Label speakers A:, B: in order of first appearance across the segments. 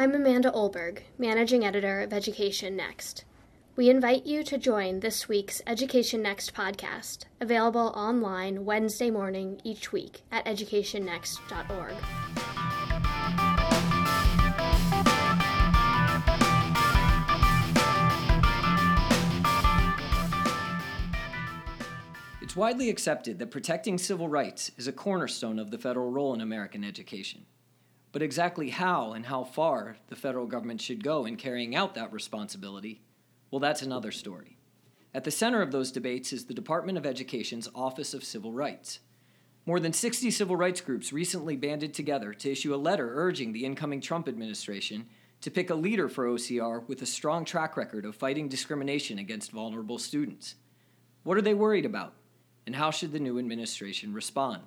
A: I'm Amanda Olberg, Managing Editor of Education Next. We invite you to join this week's Education Next podcast, available online Wednesday morning each week at educationnext.org.
B: It's widely accepted that protecting civil rights is a cornerstone of the federal role in American education. But exactly how and how far the federal government should go in carrying out that responsibility, well, that's another story. At the center of those debates is the Department of Education's Office of Civil Rights. More than 60 civil rights groups recently banded together to issue a letter urging the incoming Trump administration to pick a leader for OCR with a strong track record of fighting discrimination against vulnerable students. What are they worried about? and how should the new administration respond?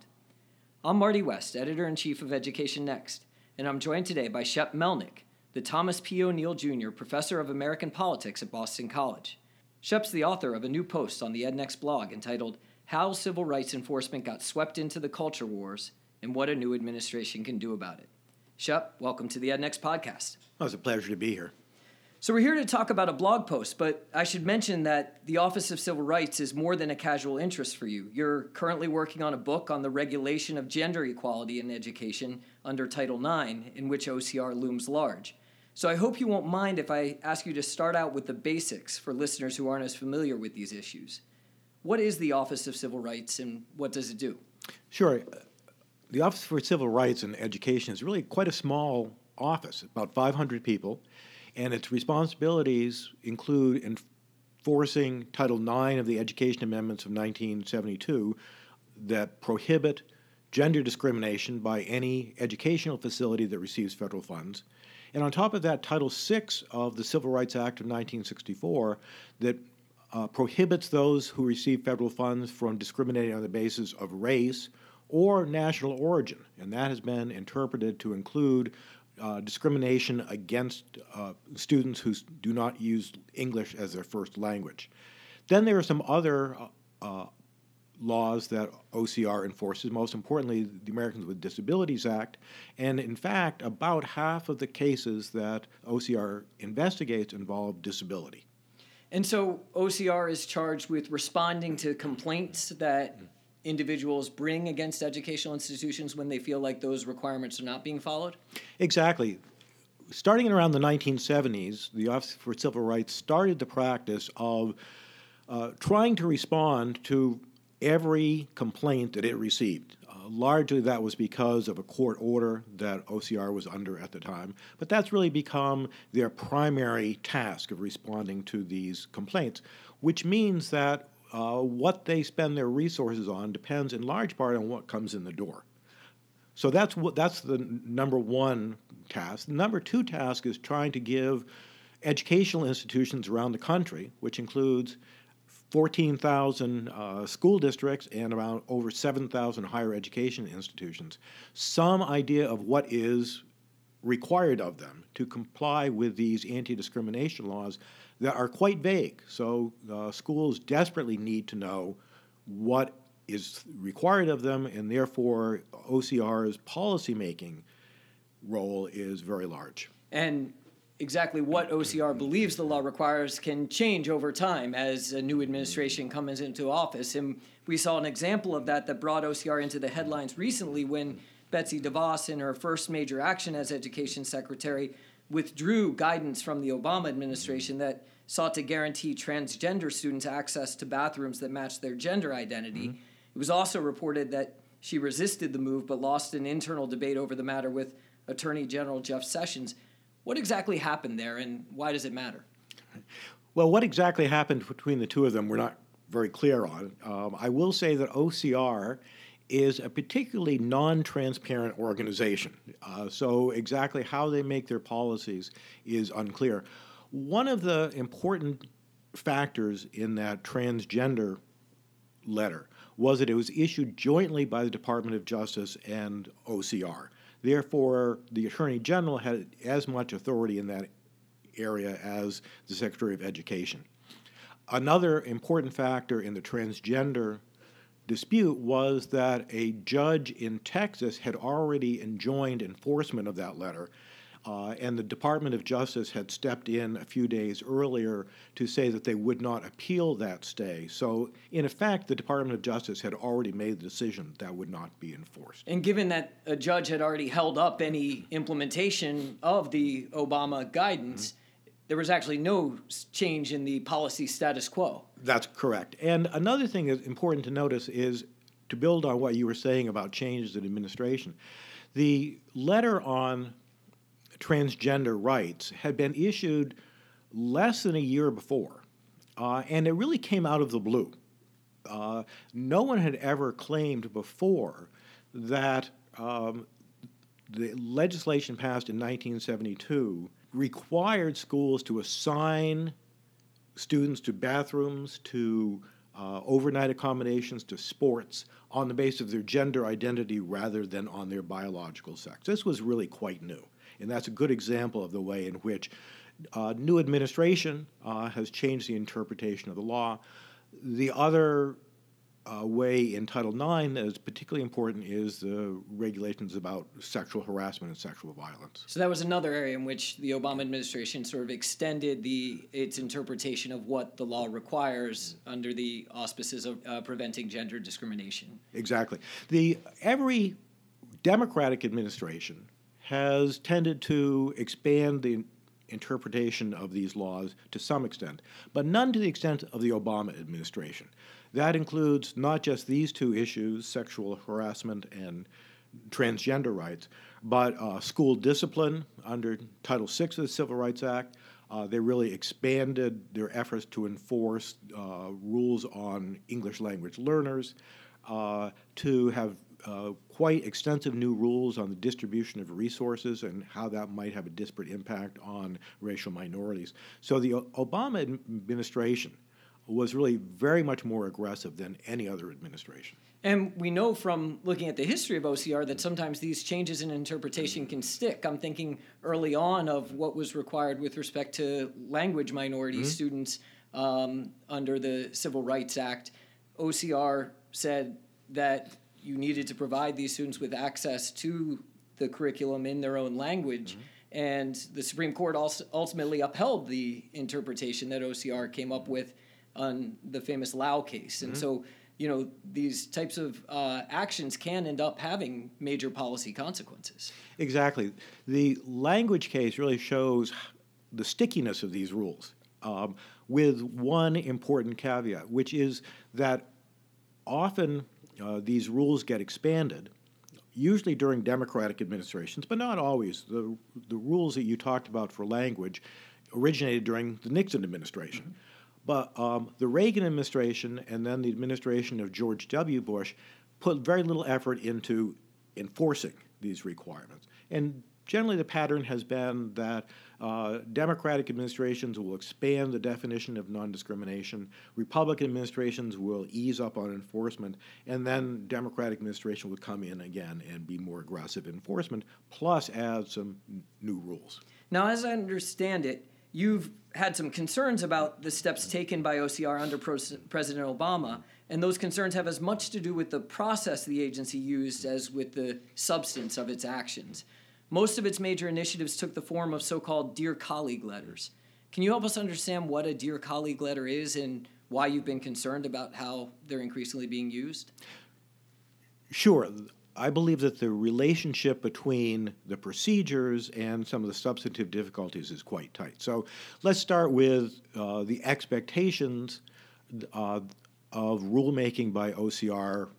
B: I'm Marty West, editor in chief of Education Next, and I'm joined today by Shep Melnick, the Thomas P. O'Neill Jr. Professor of American Politics at Boston College. Shep's the author of a new post on the EdNext blog entitled How Civil Rights Enforcement Got Swept into the Culture Wars and What a New Administration Can Do About It. Shep, welcome to the EdNext podcast.
C: Well, it's a pleasure to be here.
B: So, we're here to talk about a blog post, but I should mention that the Office of Civil Rights is more than a casual interest for you. You're currently working on a book on the regulation of gender equality in education under Title IX, in which OCR looms large. So, I hope you won't mind if I ask you to start out with the basics for listeners who aren't as familiar with these issues. What is the Office of Civil Rights and what does it do?
C: Sure. The Office for Civil Rights and Education is really quite a small office, about 500 people and its responsibilities include enforcing Title IX of the Education Amendments of 1972 that prohibit gender discrimination by any educational facility that receives federal funds. And on top of that, Title VI of the Civil Rights Act of 1964 that uh, prohibits those who receive federal funds from discriminating on the basis of race or national origin. And that has been interpreted to include uh, discrimination against uh, students who do not use English as their first language. Then there are some other uh, uh laws that OCR enforces, most importantly, the Americans with Disabilities Act. And in fact, about half of the cases that OCR investigates involve disability.
B: And so OCR is charged with responding to complaints that individuals bring against educational institutions when they feel like those requirements are not being followed?
C: Exactly. Starting in around the 1970s, the Office for Civil Rights started the practice of uh, trying to respond to every complaint that it received. Uh, largely that was because of a court order that OCR was under at the time, but that's really become their primary task of responding to these complaints, which means that uh, what they spend their resources on depends in large part on what comes in the door. So that's what that's the number one task. The number two task is trying to give educational institutions around the country, which includes 14,000 uh, school districts and around over 7,000 higher education institutions, some idea of what is required of them to comply with these anti discrimination laws that are quite vague. So uh, schools desperately need to know what is required of them, and therefore OCR's policymaking role is very large.
B: And exactly what OCR believes the law requires can change over time as a new administration comes into office. And we saw an example of that that brought OCR into the headlines recently when Betsy DeVos, in her first major action as education secretary, withdrew guidance from the Obama administration that sought to guarantee transgender students access to bathrooms that match their gender identity. Mm-hmm. It was also reported that she resisted the move but lost an internal debate over the matter with Attorney General Jeff Sessions. What exactly happened there and why does it matter?
C: Well, what exactly happened between the two of them, we're not very clear on. Um, I will say that OCR is a particularly non transparent organization. Uh, so, exactly how they make their policies is unclear. One of the important factors in that transgender letter was that it was issued jointly by the Department of Justice and OCR. Therefore, the Attorney General had as much authority in that area as the Secretary of Education. Another important factor in the transgender dispute was that a judge in Texas had already enjoined enforcement of that letter Uh, and the Department of Justice had stepped in a few days earlier to say that they would not appeal that stay. So, in effect, the Department of Justice had already made the decision that would not be enforced.
B: And given that a judge had already held up any implementation of the Obama guidance, mm-hmm. there was actually no change in the policy status quo.
C: That's correct. And another thing that's important to notice is to build on what you were saying about changes in administration. The letter on transgender rights had been issued less than a year before, uh, and it really came out of the blue. Uh, no one had ever claimed before that um, the legislation passed in 1972 required schools to assign students to bathrooms, to uh, overnight accommodations, to sports on the basis of their gender identity rather than on their biological sex. This was really quite new. And that's a good example of the way in which uh, new administration uh, has changed the interpretation of the law. The other uh, way in Title IX that is particularly important is the regulations about sexual harassment and sexual violence.
B: So that was another area in which the Obama administration sort of extended the its interpretation of what the law requires under the auspices of uh, preventing gender discrimination.
C: Exactly. The every Democratic administration has tended to expand the interpretation of these laws to some extent, but none to the extent of the Obama administration. That includes not just these two issues sexual harassment and transgender rights, but uh, school discipline under Title VI of the Civil Rights Act. Uh, they really expanded their efforts to enforce uh, rules on English language learners, uh, to have uh, quite extensive new rules on the distribution of resources and how that might have a disparate impact on racial minorities. So the Obama administration was really very much more aggressive than any other administration.
B: And we know from looking at the history of OCR that sometimes these changes in interpretation can stick. I'm thinking early on of what was required with respect to language minority mm-hmm. students um, under the Civil Rights Act. OCR said that you needed to provide these students with access to the curriculum in their own language. Mm-hmm. And the Supreme Court also ultimately upheld the interpretation that OCR came up with on the famous Lau case. And mm-hmm. so, you know, these types of uh, actions can end up having major policy consequences.
C: Exactly. The language case really shows the stickiness of these rules, um, with one important caveat, which is that often uh, these rules get expanded, usually during Democratic administrations, but not always. The, the rules that you talked about for language originated during the Nixon administration. Mm-hmm. But um, the Reagan administration and then the administration of George W. Bush put very little effort into enforcing these requirements. And generally, the pattern has been that uh, Democratic administrations will expand the definition of non discrimination, Republican administrations will ease up on enforcement, and then Democratic administration will come in again and be more aggressive in enforcement, plus add some n- new rules.
B: Now, as I understand it, you've had some concerns about the steps taken by OCR under President Obama, and those concerns have as much to do with the process the agency used as with the substance of its actions. Most of its major initiatives took the form of so called Dear Colleague letters. Can you help us understand what a Dear Colleague letter is and why you've been concerned about how they're increasingly being used?
C: Sure. I believe that the relationship between the procedures and some of the substantive difficulties is quite tight. So let's start with uh, the expectations uh, of rulemaking by OCR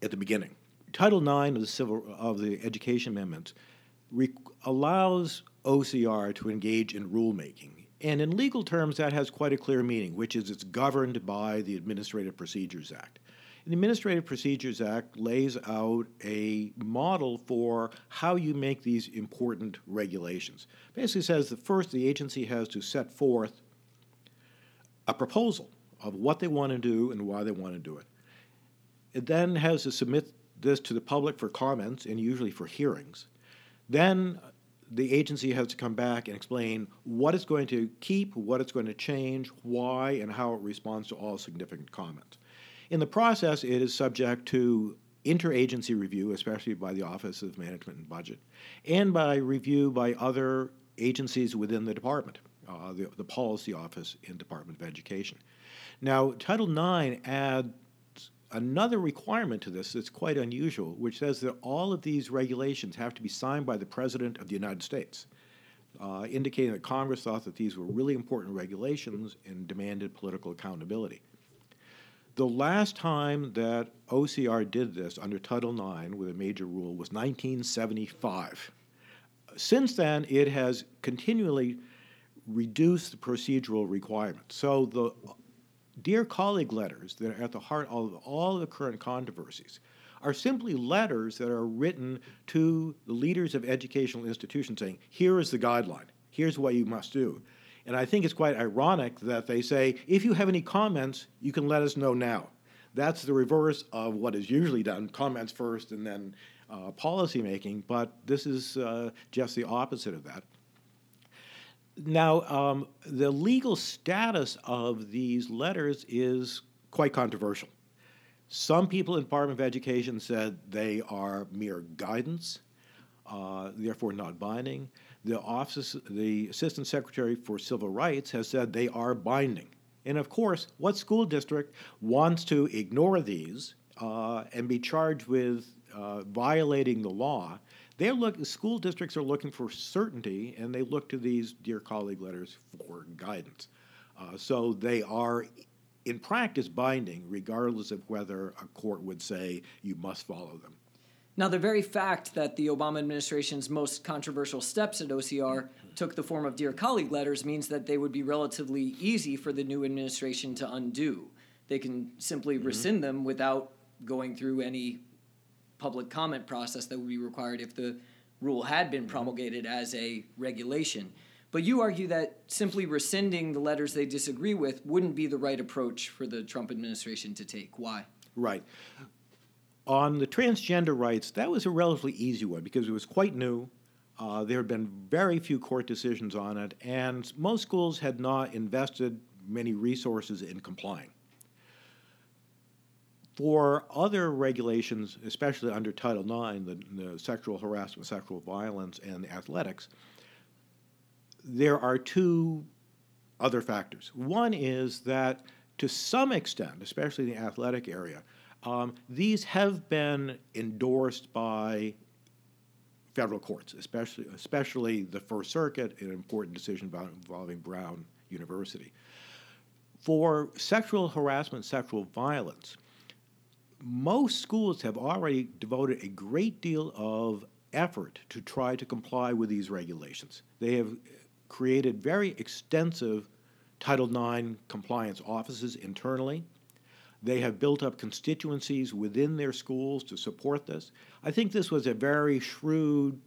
C: at the beginning. Title IX of the Civil of the Education Amendments allows OCR to engage in rulemaking. And in legal terms, that has quite a clear meaning, which is it's governed by the Administrative Procedures Act. The Administrative Procedures Act lays out a model for how you make these important regulations. Basically says that first the agency has to set forth a proposal of what they want to do and why they want to do it. It then has to submit this to the public for comments and usually for hearings. Then the agency has to come back and explain what it's going to keep, what it's going to change, why, and how it responds to all significant comments. In the process, it is subject to interagency review, especially by the Office of Management and Budget, and by review by other agencies within the department, uh, the, the Policy Office in Department of Education. Now, Title IX adds another requirement to this that's quite unusual, which says that all of these regulations have to be signed by the President of the United States, uh, indicating that Congress thought that these were really important regulations and demanded political accountability. The last time that OCR did this under Title IX with a major rule was 1975. Since then, it has continually reduced the procedural requirements. So the dear colleague letters that are at the heart of all the current controversies are simply letters that are written to the leaders of educational institutions saying, here is the guideline, here's what you must do. And I think it's quite ironic that they say, if you have any comments, you can let us know now. That's the reverse of what is usually done comments first and then uh, policy making, but this is uh, just the opposite of that. Now, um, the legal status of these letters is quite controversial. Some people in the Department of Education said they are mere guidance, uh, therefore not binding. The office, the Assistant Secretary for Civil Rights has said they are binding. And of course, what school district wants to ignore these uh, and be charged with uh, violating the law? They're look, school districts are looking for certainty, and they look to these dear colleague letters for guidance. Uh, so they are, in practice, binding, regardless of whether a court would say you must follow them.
B: Now, the very fact that the Obama administration's most controversial steps at OCR took the form of Dear Colleague letters means that they would be relatively easy for the new administration to undo. They can simply mm-hmm. rescind them without going through any public comment process that would be required if the rule had been mm-hmm. promulgated as a regulation. But you argue that simply rescinding the letters they disagree with wouldn't be the right approach for the Trump administration to take. Why?
C: Right. On the transgender rights, that was a relatively easy one because it was quite new. Uh, there had been very few court decisions on it, and most schools had not invested many resources in complying. For other regulations, especially under Title IX, the, the sexual harassment, sexual violence, and athletics, there are two other factors. One is that to some extent, especially in the athletic area, um, these have been endorsed by federal courts, especially especially the First Circuit, an important decision involving Brown University. For sexual harassment, sexual violence, most schools have already devoted a great deal of effort to try to comply with these regulations. They have created very extensive Title IX compliance offices internally. They have built up constituencies within their schools to support this. I think this was a very shrewd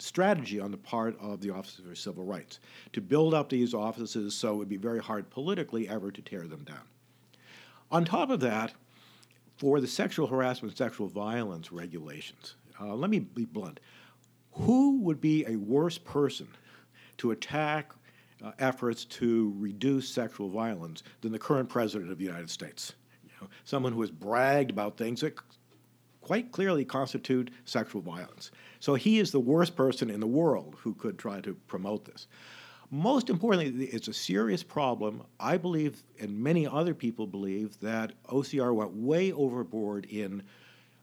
C: strategy on the part of the Office for Civil Rights to build up these offices so it would be very hard politically ever to tear them down. On top of that, for the sexual harassment, sexual violence regulations, uh, let me be blunt. Who would be a worse person to attack uh, efforts to reduce sexual violence than the current president of the United States? know, someone who has bragged about things that quite clearly constitute sexual violence. So he is the worst person in the world who could try to promote this. Most importantly, it's a serious problem. I believe, and many other people believe, that OCR went way overboard in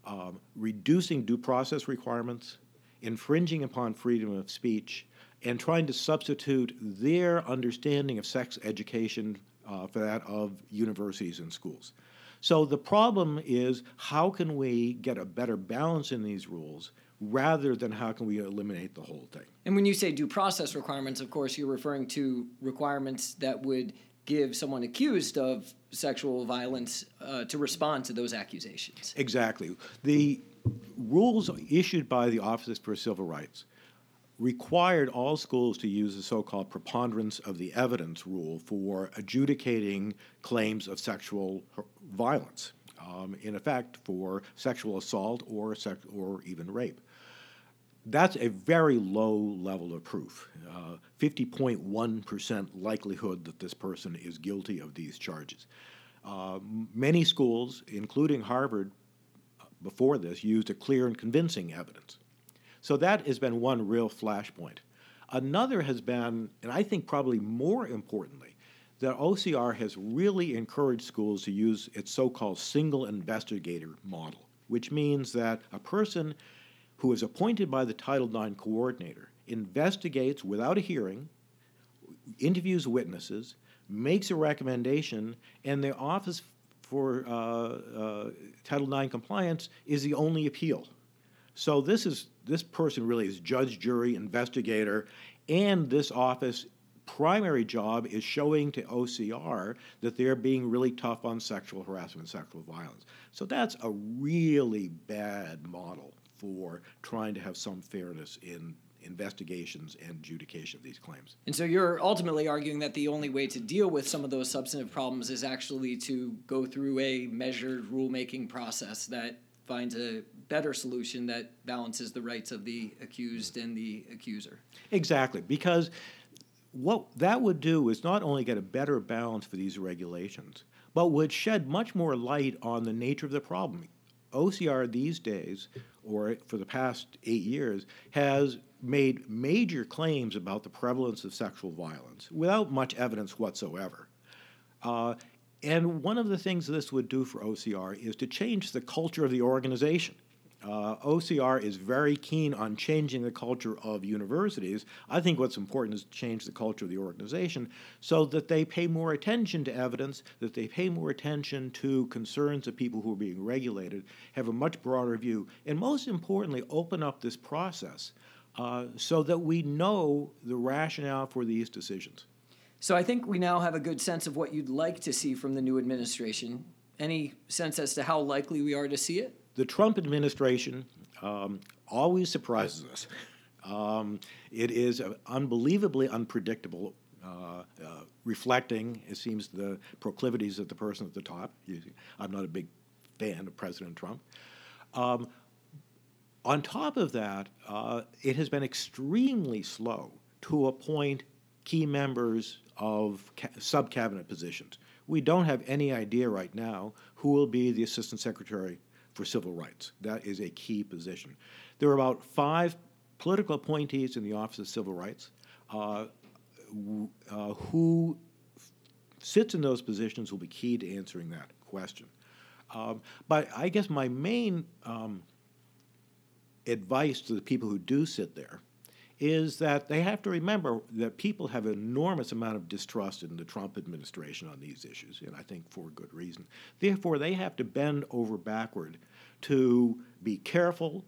C: um, reducing due process requirements, infringing upon freedom of speech, and trying to substitute their understanding of sex education uh, for that of universities and schools. So the problem is how can we get a better balance in these rules rather than how can we eliminate the whole thing?
B: And when you say due process requirements, of course, you're referring to requirements that would give someone accused of sexual violence uh, to respond to those accusations.
C: Exactly. The rules issued by the Office for Civil Rights required all schools to use the so called preponderance of the evidence rule for adjudicating claims of sexual violence, um, in effect, for sexual assault or, sex- or even rape. That's a very low level of proof. Uh, 50.1% likelihood that this person is guilty of these charges. Uh, many schools, including Harvard, before this used a clear and convincing evidence. So that has been one real flashpoint. Another has been, and I think probably more importantly, that OCR has really encouraged schools to use its so called single investigator model, which means that a person who is appointed by the Title IX coordinator investigates without a hearing, interviews witnesses, makes a recommendation, and the Office for uh, uh, Title IX compliance is the only appeal. So this is this person really is judge, jury, investigator, and this office primary job is showing to OCR that they're being really tough on sexual harassment sexual violence. So that's a really bad model for trying to have some fairness in investigations and adjudication of these claims.
B: And so you're ultimately arguing that the only way to deal with some of those substantive problems is actually to go through a measured rulemaking process that finds a better solution that balances the rights of the accused and the accuser.
C: Exactly, because what that would do is not only get a better balance for these regulations, but would shed much more light on the nature of the problem. OCR these days, or for the past eight years, has made major claims about the prevalence of sexual violence without much evidence whatsoever. Uh, and one of the things this would do for OCR is to change the culture of the organization. Uh, OCR is very keen on changing the culture of universities. I think what's important is to change the culture of the organization so that they pay more attention to evidence, that they pay more attention to concerns of people who are being regulated, have a much broader view, and most importantly, open up this process uh, so that we know the rationale for these decisions.
B: So I think we now have a good sense of what you'd like to see from the new administration. Any sense as to how likely we are to see it?
C: The Trump administration um, always surprises us. Um, it is unbelievably unpredictable, uh, uh, reflecting, it seems, the proclivities of the person at the top. I'm not a big fan of President Trump. Um, on top of that, uh, it has been extremely slow to appoint key members of ca- sub cabinet positions. We don't have any idea right now who will be the assistant secretary for civil rights. That is a key position. There are about five political appointees in the Office of Civil Rights uh, uh, who sits in those positions will be key to answering that question. Um, but I guess my main um, advice to the people who do sit there is that they have to remember that people have an enormous amount of distrust in the Trump administration on these issues, and I think for good reason. Therefore, they have to bend over backward to be careful,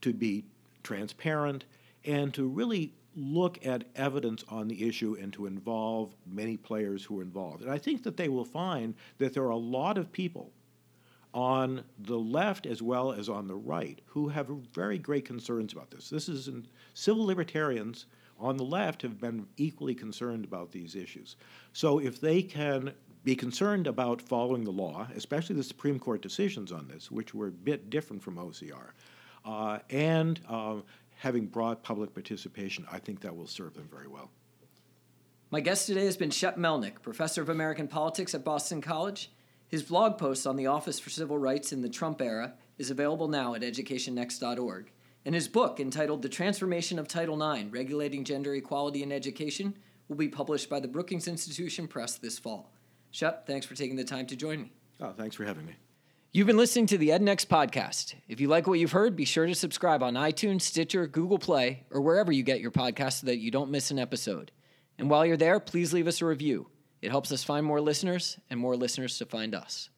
C: to be transparent, and to really look at evidence on the issue and to involve many players who are involved. And I think that they will find that there are a lot of people on the left as well as on the right who have very great concerns about this. This is in, civil libertarians on the left have been equally concerned about these issues. So if they can be concerned about following the law, especially the Supreme Court decisions on this, which were a bit different from OCR, uh, and uh, having broad public participation, I think that will serve them very well.
B: My guest today has been Shep Melnick, professor of American politics at Boston College his blog post on the Office for Civil Rights in the Trump Era is available now at educationnext.org, and his book, entitled The Transformation of Title IX Regulating Gender Equality in Education, will be published by the Brookings Institution Press this fall. Shep, thanks for taking the time to join me.
C: Oh, thanks for having me.
B: You've been listening to the EdNext podcast. If you like what you've heard, be sure to subscribe on iTunes, Stitcher, Google Play, or wherever you get your podcasts so that you don't miss an episode. And while you're there, please leave us a review. It helps us find more listeners and more listeners to find us.